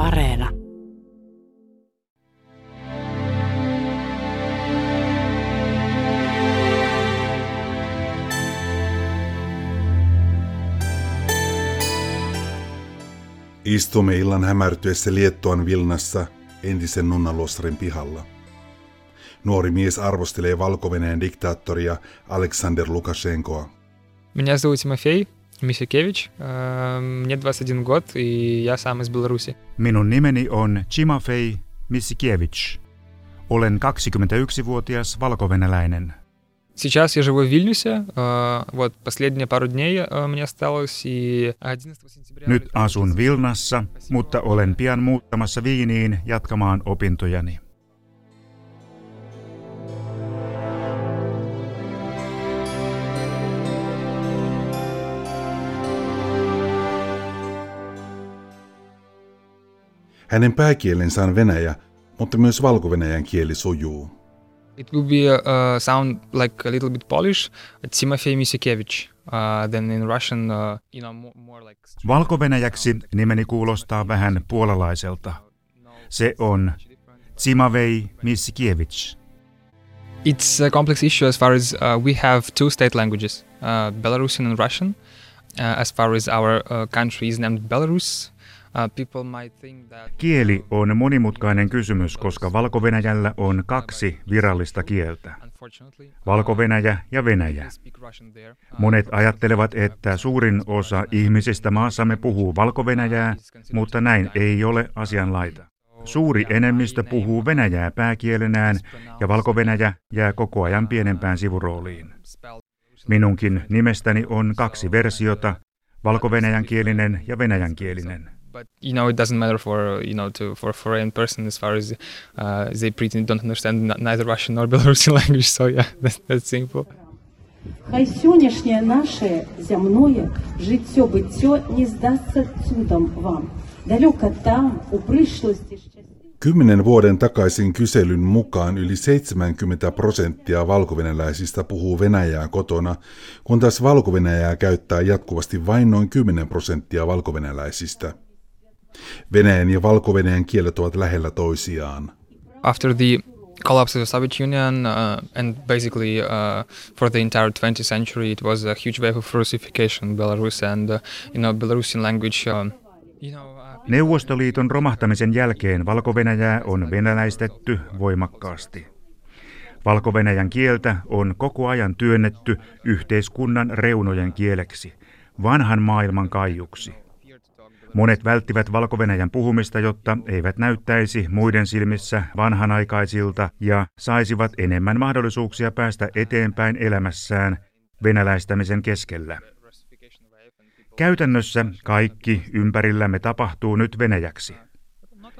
Areena. Istumme illan hämärtyessä Liettuan Vilnassa entisen nunnaluostarin pihalla. Nuori mies arvostelee valko diktaattoria Aleksander Lukashenkoa. Меня зовут Тимофей Мисякевич, мне 21 год, и я сам из Беларуси. Minun nimeni on Timofei Misikevich. Olen 21-vuotias valkovenäläinen. Сейчас я живу в Вильнюсе, вот последние пару дней мне осталось, и 11 сентября... Nyt asun Vilnassa, mutta olen pian muuttamassa Viiniin jatkamaan opintojani. Hänen pääkielensä on venäjä, mutta myös valko kieli sujuu. It will be uh, sound like a little bit Polish, Timofey Misikevich. Uh, then in Russian, uh, you know, more, more like... Valkovenäjäksi nimeni kuulostaa vähän puolalaiselta. Se on Timofey Misikevich. It's a complex issue as far as uh, we have two state languages, uh, Belarusian and Russian. Uh, as far as our uh, country is named Belarus, Uh, Kieli on monimutkainen kysymys, koska valko on kaksi virallista kieltä. valko ja Venäjä. Uh, Monet ajattelevat, että suurin osa ihmisistä maassamme puhuu valko mutta näin ei ole asianlaita. Suuri enemmistö puhuu venäjää pääkielenään ja valko jää koko ajan pienempään sivurooliin. Minunkin nimestäni on kaksi versiota, valko kielinen ja venäjänkielinen but you know it doesn't matter for you know to for foreign person as far as uh, they pretty don't understand neither Russian nor Belarusian language. So yeah, that's, that's simple. Хай сьогоднішнє наше земное життя биття не здасться чудом вам. Далеко там, у пришлості Kymmenen vuoden takaisin kyselyn mukaan yli 70 prosenttia valkovenäläisistä puhuu venäjää kotona, kun taas valko käyttää jatkuvasti vain noin 10 prosenttia valkovenäläisistä. Venäjän ja valko kielet ovat lähellä toisiaan. After the collapse of the Soviet Union uh, and basically uh, for the entire 20th century it was a huge wave of Russification Belarus and uh, you know Belarusian language uh, you know, uh, Neuvostoliiton romahtamisen jälkeen valko on venäläistetty voimakkaasti. valko kieltä on koko ajan työnnetty yhteiskunnan reunojen kieleksi, vanhan maailman kaijuksi. Monet välttivät valko puhumista, jotta eivät näyttäisi muiden silmissä vanhanaikaisilta ja saisivat enemmän mahdollisuuksia päästä eteenpäin elämässään venäläistämisen keskellä. Käytännössä kaikki ympärillämme tapahtuu nyt venäjäksi.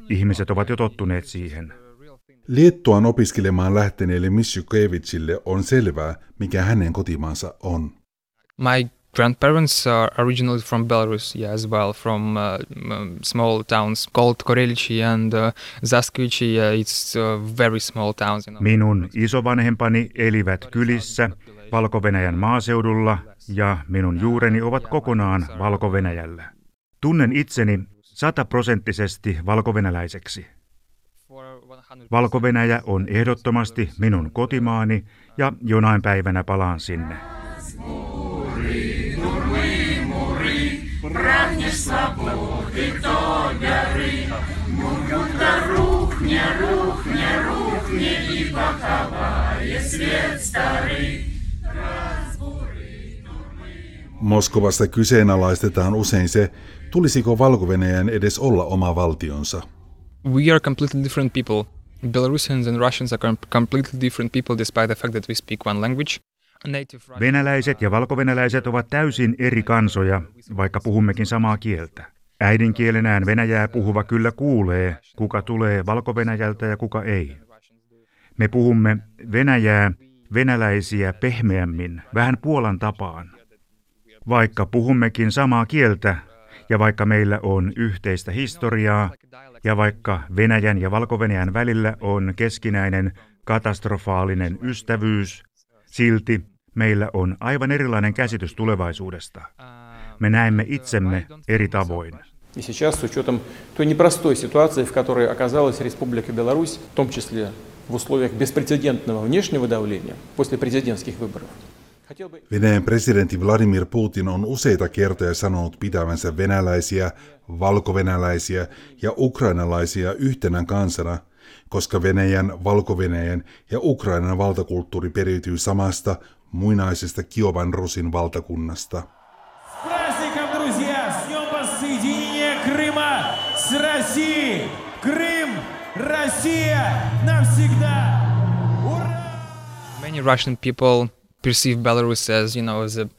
Ihmiset ovat jo tottuneet siihen. Liettuan opiskelemaan lähteneelle Mishukevitsille on selvää, mikä hänen kotimaansa on. My grandparents are originally from Belarus, yeah, as well, from uh, small towns called Korelichi and uh, Zaskvichi. Yeah, it's uh, very small towns. You know. Minun isovanhempani elivät kylissä valko maaseudulla ja minun juureni ovat kokonaan valko -Venäjällä. Tunnen itseni sataprosenttisesti valkovenäläiseksi. valko on ehdottomasti minun kotimaani ja jonain päivänä palaan sinne. Krishna Bóg i to nie ryja. Murmurta ruchnie, ruchnie, ruchnie i pochowaje kyseenalaistetaan usein se, tulisiko valko edes olla oma valtionsa. We are completely different people. Belarusians and Russians are completely different people despite the fact that we speak one language. Venäläiset ja valkovenäläiset ovat täysin eri kansoja, vaikka puhummekin samaa kieltä. Äidinkielenään venäjää puhuva kyllä kuulee, kuka tulee valko ja kuka ei. Me puhumme venäjää venäläisiä pehmeämmin, vähän Puolan tapaan. Vaikka puhummekin samaa kieltä, ja vaikka meillä on yhteistä historiaa, ja vaikka Venäjän ja valko välillä on keskinäinen katastrofaalinen ystävyys, silti Meillä on aivan erilainen käsitys tulevaisuudesta. Me näemme itsemme eri tavoin. И сейчас с учетом той непростой ситуации, в которой оказалась Республика Беларусь, в том числе в условиях беспрецедентного внешнего давления после президентских выборов, Venäjän presidentti Vladimir Putin on useita kertoja sanonut pitävänsä venäläisiä, valkovenäläisiä ja ukrainalaisia yhtenä kansana, koska Venäjän, valko ja Ukrainan valtakulttuuri periytyy samasta muinaisesta Kiovan Rusin valtakunnasta. Many Russian people perceive Belarus as you know as a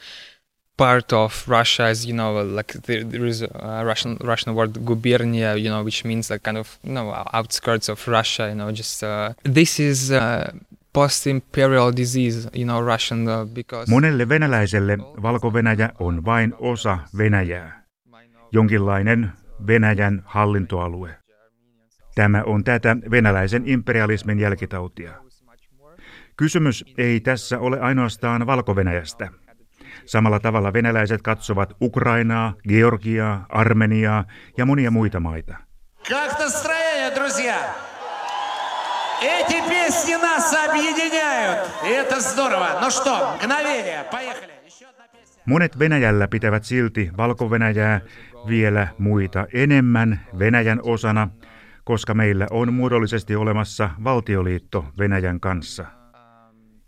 part of Russia as you know like there, there is a Russian Russian word gubernia you know which means like kind of you know outskirts of Russia you know just uh, this is uh, post-imperial disease you know Russian uh, because Monelle venäläiselle Valko-Venäjä on vain osa Venäjää. Jonkinlainen Venäjän hallintoalue. Tämä on tätä venäläisen imperialismin jälkitautia. Kysymys ei tässä ole ainoastaan valko -Venäjästä. Samalla tavalla venäläiset katsovat Ukrainaa, Georgiaa, Armeniaa ja monia muita maita. Эти песни нас объединяют. И это здорово. Ну что, мгновение. Поехали. Monet Venäjällä pitävät silti Valko-Venäjää vielä muita enemmän Venäjän osana, koska meillä on muodollisesti olemassa valtioliitto Venäjän kanssa.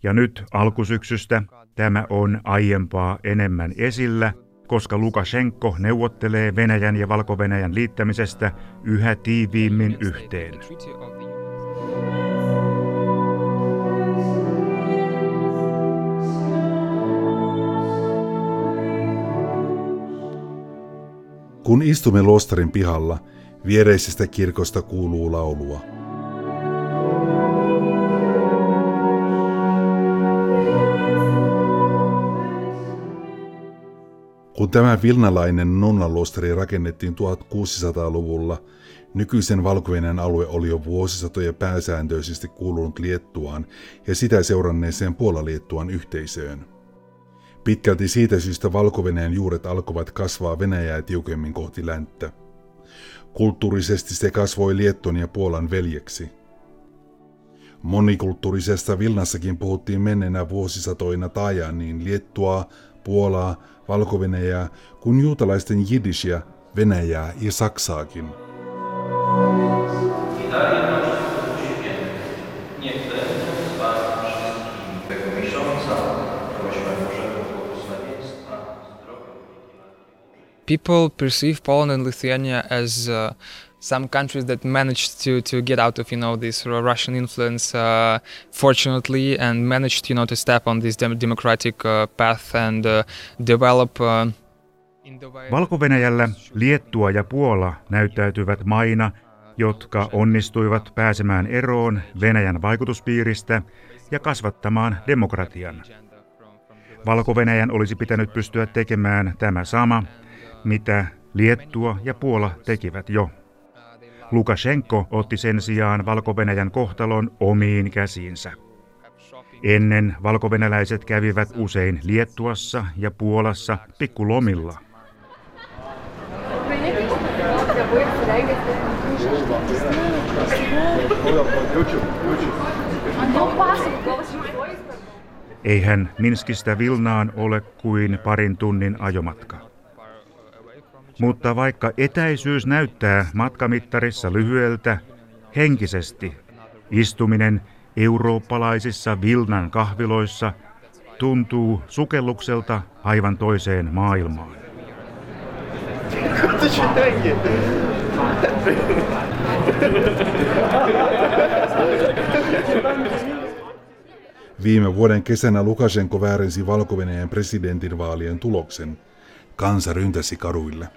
Ja nyt alkusyksystä tämä on aiempaa enemmän esillä, koska Lukashenko neuvottelee Venäjän ja Valko-Venäjän liittämisestä yhä tiiviimmin yhteen. Kun istumme Lostarin pihalla, viereisestä kirkosta kuuluu laulua. Kun tämä vilnalainen nunnalosteri rakennettiin 1600-luvulla, nykyisen valko alue oli jo vuosisatoja pääsääntöisesti kuulunut Liettuaan ja sitä seuranneeseen Puolaliettuan yhteisöön. Pitkälti siitä syystä valko juuret alkoivat kasvaa Venäjää tiukemmin kohti länttä. Kulttuurisesti se kasvoi Lietton ja Puolan veljeksi. Monikulttuurisesta Vilnassakin puhuttiin menneenä vuosisatoina Taajaniin Liettua, Puolaa, valko kuin juutalaisten jiddishia, Venäjää ja Saksaakin. People perceive Poland and Lithuania as uh, some countries that managed to to get out of you know this Russian influence uh, fortunately and managed you know to step on this dem- democratic uh, path and uh, develop uh, Valko-Venäjällä Liettua ja Puola näyttäytyvät maina, jotka onnistuivat pääsemään eroon Venäjän vaikutuspiiristä ja kasvattamaan demokratian. valko olisi pitänyt pystyä tekemään tämä sama, mitä Liettua ja Puola tekivät jo. Lukashenko otti sen sijaan valko kohtalon omiin käsiinsä. Ennen valkovenäläiset kävivät usein Liettuassa ja Puolassa pikkulomilla. Eihän Minskistä Vilnaan ole kuin parin tunnin ajomatka. Mutta vaikka etäisyys näyttää matkamittarissa lyhyeltä, henkisesti istuminen eurooppalaisissa Vilnan kahviloissa tuntuu sukellukselta aivan toiseen maailmaan. Viime vuoden kesänä Lukashenko väärensi valko presidentinvaalien tuloksen. Kansa ryntäsi kaduille.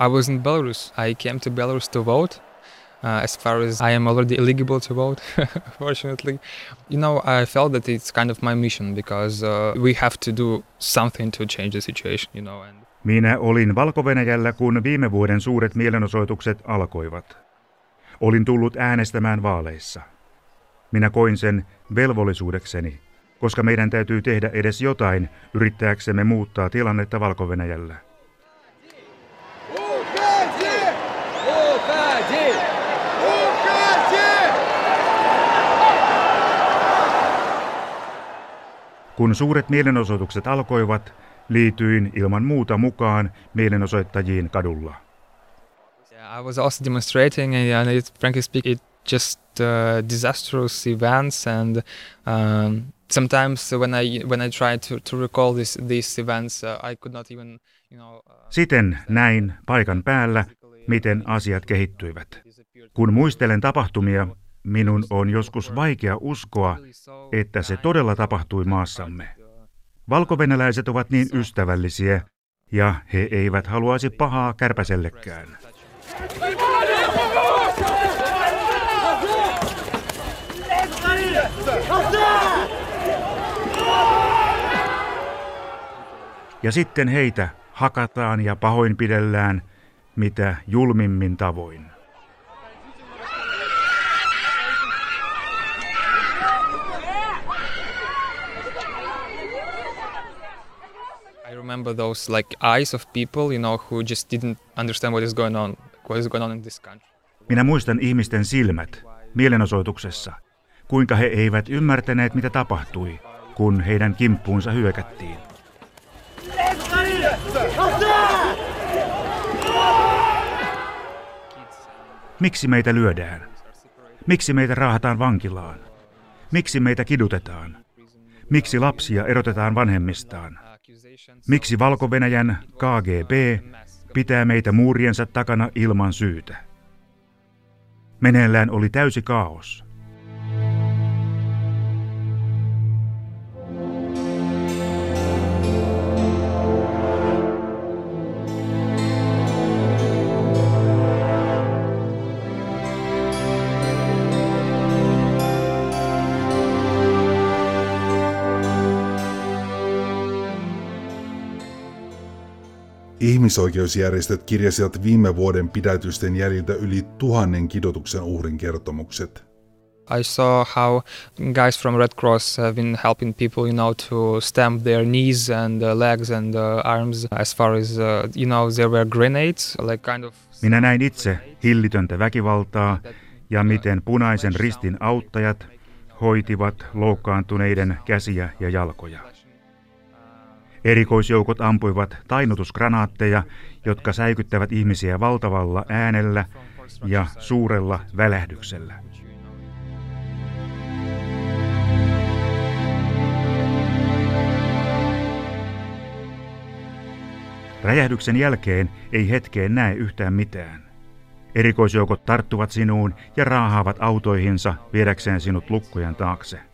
I was in Belarus. I came to Belarus to vote. Uh, as far as I am already eligible to vote, fortunately, you know, I felt that it's kind of my mission because uh, we have to do something to change the situation, you know. And Minä olin valko kun viime vuoden suuret mielenosoitukset alkoivat. Olin tullut äänestämään vaaleissa. Minä koin sen velvollisuudekseni, koska meidän täytyy tehdä edes jotain yrittääksemme muuttaa tilannetta valko -Venäjällä. Kun suuret mielenosoitukset alkoivat, liityin ilman muuta mukaan mielenosoittajiin kadulla. I was also demonstrating, and it, frankly speaking, it just uh, disastrous events. And um, sometimes when I when I tried to, to recall this, these events, uh, I could not even, you know. Uh, Siten näin paikan päällä, miten asiat kehittyivät. Kun muistelen tapahtumia, minun on joskus vaikea uskoa, että se todella tapahtui maassamme. Valkovenäläiset ovat niin ystävällisiä, ja he eivät haluaisi pahaa kärpäsellekään. Ja sitten heitä hakataan ja pahoinpidellään mitä julmimmin tavoin. I remember those like eyes of people, you know, who just didn't understand what is going on, what is going on in this country. Minä muistan ihmisten silmät mielenosoituksessa, kuinka he eivät ymmärtäneet, mitä tapahtui, kun heidän kimppuunsa hyökättiin. Miksi meitä lyödään? Miksi meitä raahataan vankilaan? Miksi meitä kidutetaan? Miksi lapsia erotetaan vanhemmistaan? Miksi Valko-Venäjän KGB pitää meitä muuriensa takana ilman syytä? Meneillään oli täysi kaos. Ihmisoikeusjärjestöt kirjasivat viime vuoden pidätysten jäljiltä yli tuhannen kidotuksen uhrin kertomukset. I saw how guys from Red Cross have been helping people, you know, to stamp their knees and uh, legs and uh, arms. As far as uh, you know, there were grenades, like kind of. Minä näin itse hillitöntä väkivaltaa ja miten punaisen ristin auttajat hoitivat loukkaantuneiden käsiä ja jalkoja. Erikoisjoukot ampuivat tainnutusgranaatteja, jotka säikyttävät ihmisiä valtavalla äänellä ja suurella välähdyksellä. Räjähdyksen jälkeen ei hetkeen näe yhtään mitään. Erikoisjoukot tarttuvat sinuun ja raahaavat autoihinsa viedäkseen sinut lukkojen taakse.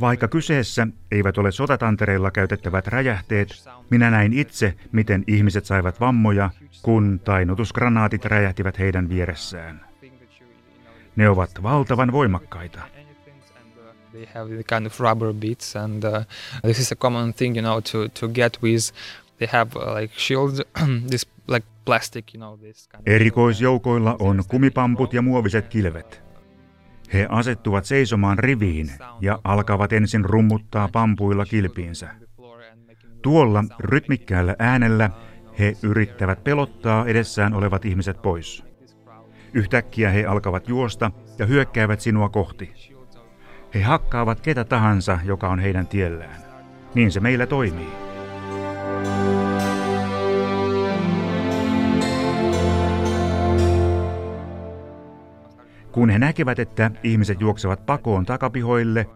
Vaikka kyseessä eivät ole sotatantereilla käytettävät räjähteet, minä näin itse, miten ihmiset saivat vammoja, kun tainnutusgranaatit räjähtivät heidän vieressään. Ne ovat valtavan voimakkaita. They have the kind of rubber beats, and uh, this is a common thing, you know, to, to get with. They have uh, like shields, this like plastic, you know, this kind of. Erikoisjoukoilla on kumipamput ja muoviset kilvet. He asettuvat seisomaan riviin ja alkavat ensin rummuttaa pampuilla kilpiinsä. Tuolla rytmikkäällä äänellä he yrittävät pelottaa edessään olevat ihmiset pois. Yhtäkkiä he alkavat juosta ja hyökkäävät sinua kohti. He hakkaavat ketä tahansa, joka on heidän tiellään. Niin se meillä toimii. Kun he näkevät, että ihmiset juoksevat pakoon takapihoille,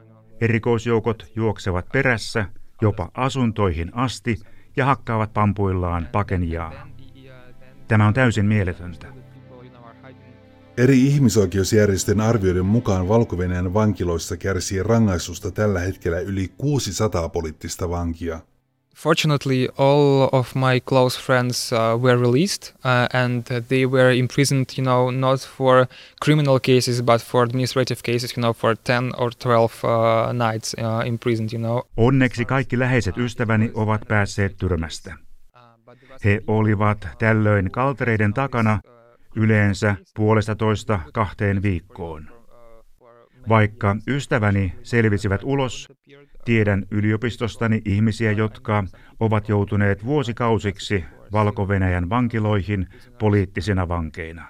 erikoisjoukot juoksevat perässä jopa asuntoihin asti ja hakkaavat pampuillaan pakenjaa. Tämä on täysin mieletöntä. Eri ihmisoikeusjärjestön arvioiden mukaan valko vankiloissa kärsii rangaistusta tällä hetkellä yli 600 poliittista vankia. Fortunately, all of my close friends uh, were released uh, and they were imprisoned, you know, not for criminal cases but for administrative cases, you know, for 10 or 12 uh, nights uh, imprisoned, you know. Onneksi kaikki läheiset ystäväni ovat päässeet tyrmästä. He olivat tällöin kaltereiden takana yleensä puolesta toista kahteen viikkoon. Vaikka ystäväni selvisivät ulos, tiedän yliopistostani ihmisiä, jotka ovat joutuneet vuosikausiksi Valko-Venäjän vankiloihin poliittisina vankeina.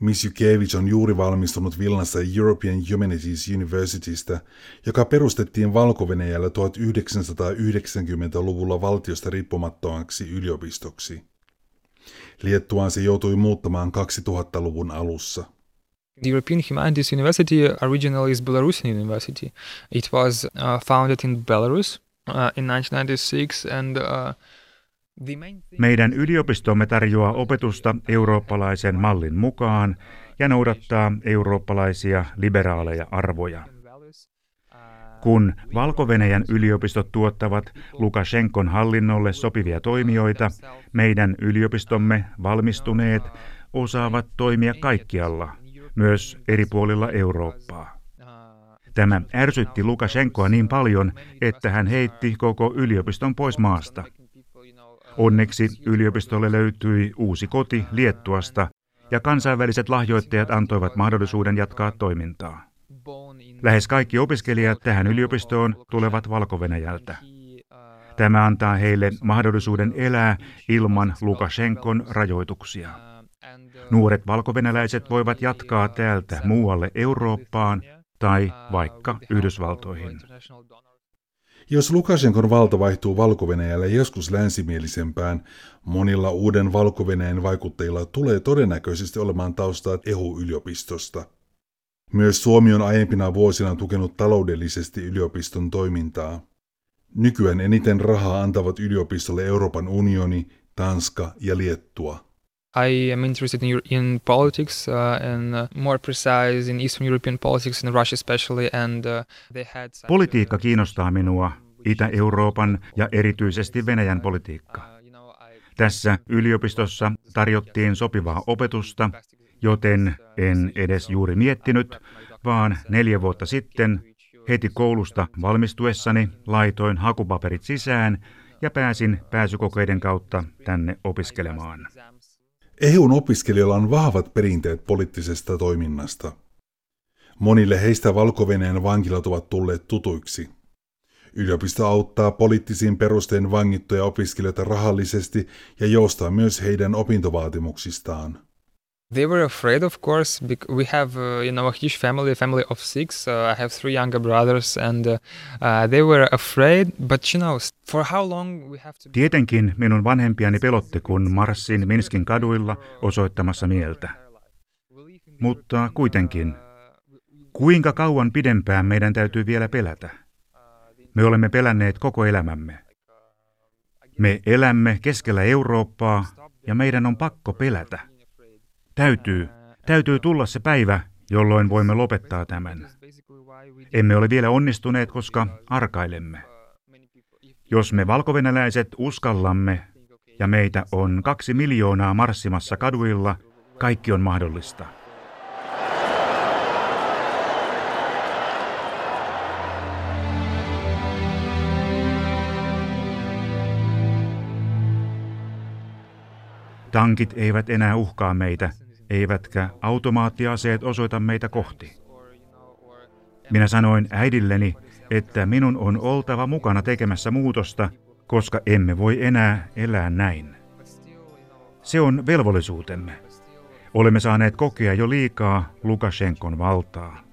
Misjukevich on juuri valmistunut Vilnassa European Humanities Universitystä, joka perustettiin valko 1990-luvulla valtiosta riippumattomaksi yliopistoksi. Liettuaan se joutui muuttamaan 2000-luvun alussa. The European Humanities University originally is Belarusian university. It was uh, founded in Belarus uh, in 1996 and uh, meidän yliopistomme tarjoaa opetusta eurooppalaisen mallin mukaan ja noudattaa eurooppalaisia liberaaleja arvoja. Kun valko yliopistot tuottavat Lukashenkon hallinnolle sopivia toimijoita, meidän yliopistomme valmistuneet osaavat toimia kaikkialla, myös eri puolilla Eurooppaa. Tämä ärsytti Lukashenkoa niin paljon, että hän heitti koko yliopiston pois maasta. Onneksi yliopistolle löytyi uusi koti Liettuasta ja kansainväliset lahjoittajat antoivat mahdollisuuden jatkaa toimintaa. Lähes kaikki opiskelijat tähän yliopistoon tulevat valko -Venäjältä. Tämä antaa heille mahdollisuuden elää ilman Lukashenkon rajoituksia. Nuoret valkovenäläiset voivat jatkaa täältä muualle Eurooppaan tai vaikka Yhdysvaltoihin. Jos Lukashenkon valta vaihtuu valko joskus länsimielisempään, monilla uuden valko vaikuttajilla tulee todennäköisesti olemaan taustaa EHU-yliopistosta. Myös Suomi on aiempina vuosina tukenut taloudellisesti yliopiston toimintaa. Nykyään eniten rahaa antavat yliopistolle Euroopan unioni, Tanska ja Liettua. I am interested in, in politics uh, and uh, more precise in Eastern European politics in Russia especially and uh, they had Politiikka kiinnostaa minua, Itä-Euroopan ja erityisesti Venäjän politiikka. Tässä yliopistossa tarjottiin sopivaa opetusta, joten en edes juuri miettinyt, vaan neljä vuotta sitten heti koulusta valmistuessani laitoin hakupaperit sisään ja pääsin pääsykokeiden kautta tänne opiskelemaan. EUn opiskelijoilla on vahvat perinteet poliittisesta toiminnasta. Monille heistä valko vankilat ovat tulleet tutuiksi. Yliopisto auttaa poliittisiin perustein vangittuja opiskelijoita rahallisesti ja joustaa myös heidän opintovaatimuksistaan. They were afraid, of course. We have, uh, you know, a huge family, a family of six. Uh, I have three younger brothers, and uh, uh, they were afraid. But you know, for how long we have to? Tietenkin minun vanhempiani pelotti, kun marssin Minskin kaduilla osoittamassa mieltä. Mutta kuitenkin, kuinka kauan pidempään meidän täytyy vielä pelätä? Me olemme pelänneet koko elämämme. Me elämme keskellä Eurooppaa ja meidän on pakko pelätä. Täytyy, täytyy tulla se päivä, jolloin voimme lopettaa tämän. Emme ole vielä onnistuneet, koska arkailemme. Jos me valkovenäläiset uskallamme ja meitä on kaksi miljoonaa marssimassa kaduilla, kaikki on mahdollista. Tankit eivät enää uhkaa meitä, eivätkä automaattiaseet osoita meitä kohti. Minä sanoin äidilleni, että minun on oltava mukana tekemässä muutosta, koska emme voi enää elää näin. Se on velvollisuutemme. Olemme saaneet kokea jo liikaa Lukashenkon valtaa.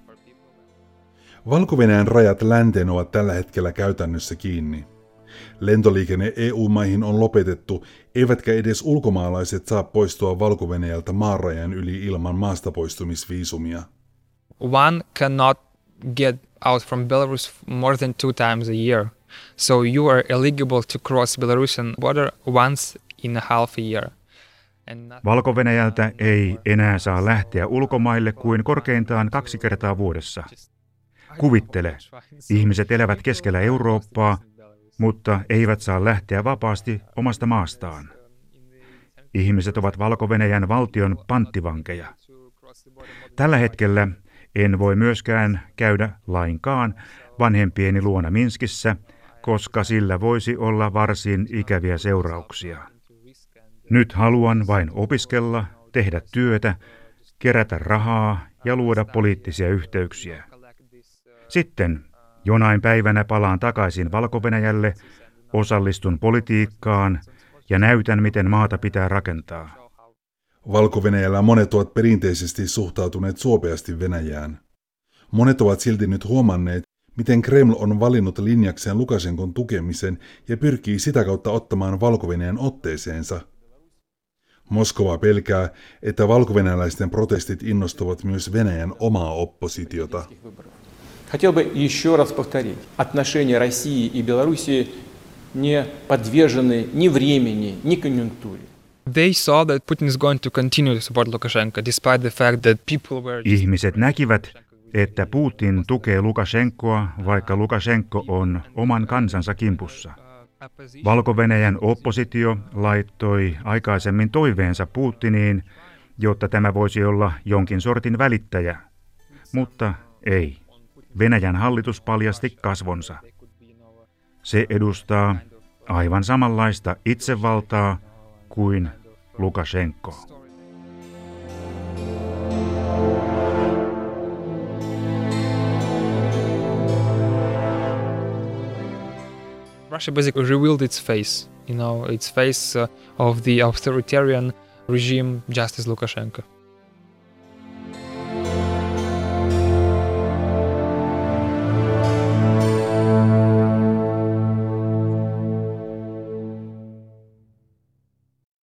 valko rajat länteen ovat tällä hetkellä käytännössä kiinni. Lentoliikenne EU-maihin on lopetettu, eivätkä edes ulkomaalaiset saa poistua valko maarajan yli ilman maastapoistumisviisumia. One cannot get out from Belarus more than two times a year. So you are eligible to cross Belarusian border once in a half a year. valko ei enää saa lähteä ulkomaille kuin korkeintaan kaksi kertaa vuodessa. Kuvittele, ihmiset elävät keskellä Eurooppaa mutta eivät saa lähteä vapaasti omasta maastaan. Ihmiset ovat valko valtion panttivankeja. Tällä hetkellä en voi myöskään käydä lainkaan vanhempieni luona Minskissä, koska sillä voisi olla varsin ikäviä seurauksia. Nyt haluan vain opiskella, tehdä työtä, kerätä rahaa ja luoda poliittisia yhteyksiä. Sitten jonain päivänä palaan takaisin valko osallistun politiikkaan ja näytän, miten maata pitää rakentaa valko monet ovat perinteisesti suhtautuneet suopeasti Venäjään. Monet ovat silti nyt huomanneet, miten Kreml on valinnut linjakseen Lukashenkon tukemisen ja pyrkii sitä kautta ottamaan valko otteeseensa. Moskova pelkää, että valko protestit innostavat myös Venäjän omaa oppositiota. Хотел бы еще раз повторить, отношения России и Белоруссии не подвержены ни времени, ни конъюнктуре. They saw that Putin is going to continue to support Lukashenko despite the fact that people were Ihmiset näkivät, että Putin tukee Lukashenkoa, vaikka Lukashenko on oman kansansa kimpussa. valko oppositio laittoi aikaisemmin toiveensa Putiniin, jotta tämä voisi olla jonkin sortin välittäjä. Mutta ei. Venäjän hallitus paljasti kasvonsa. Se edustaa aivan samanlaista itsevaltaa kuin Lukashenko. Russia basically revealed its face, you know, its face uh, of the authoritarian regime just as Lukashenko.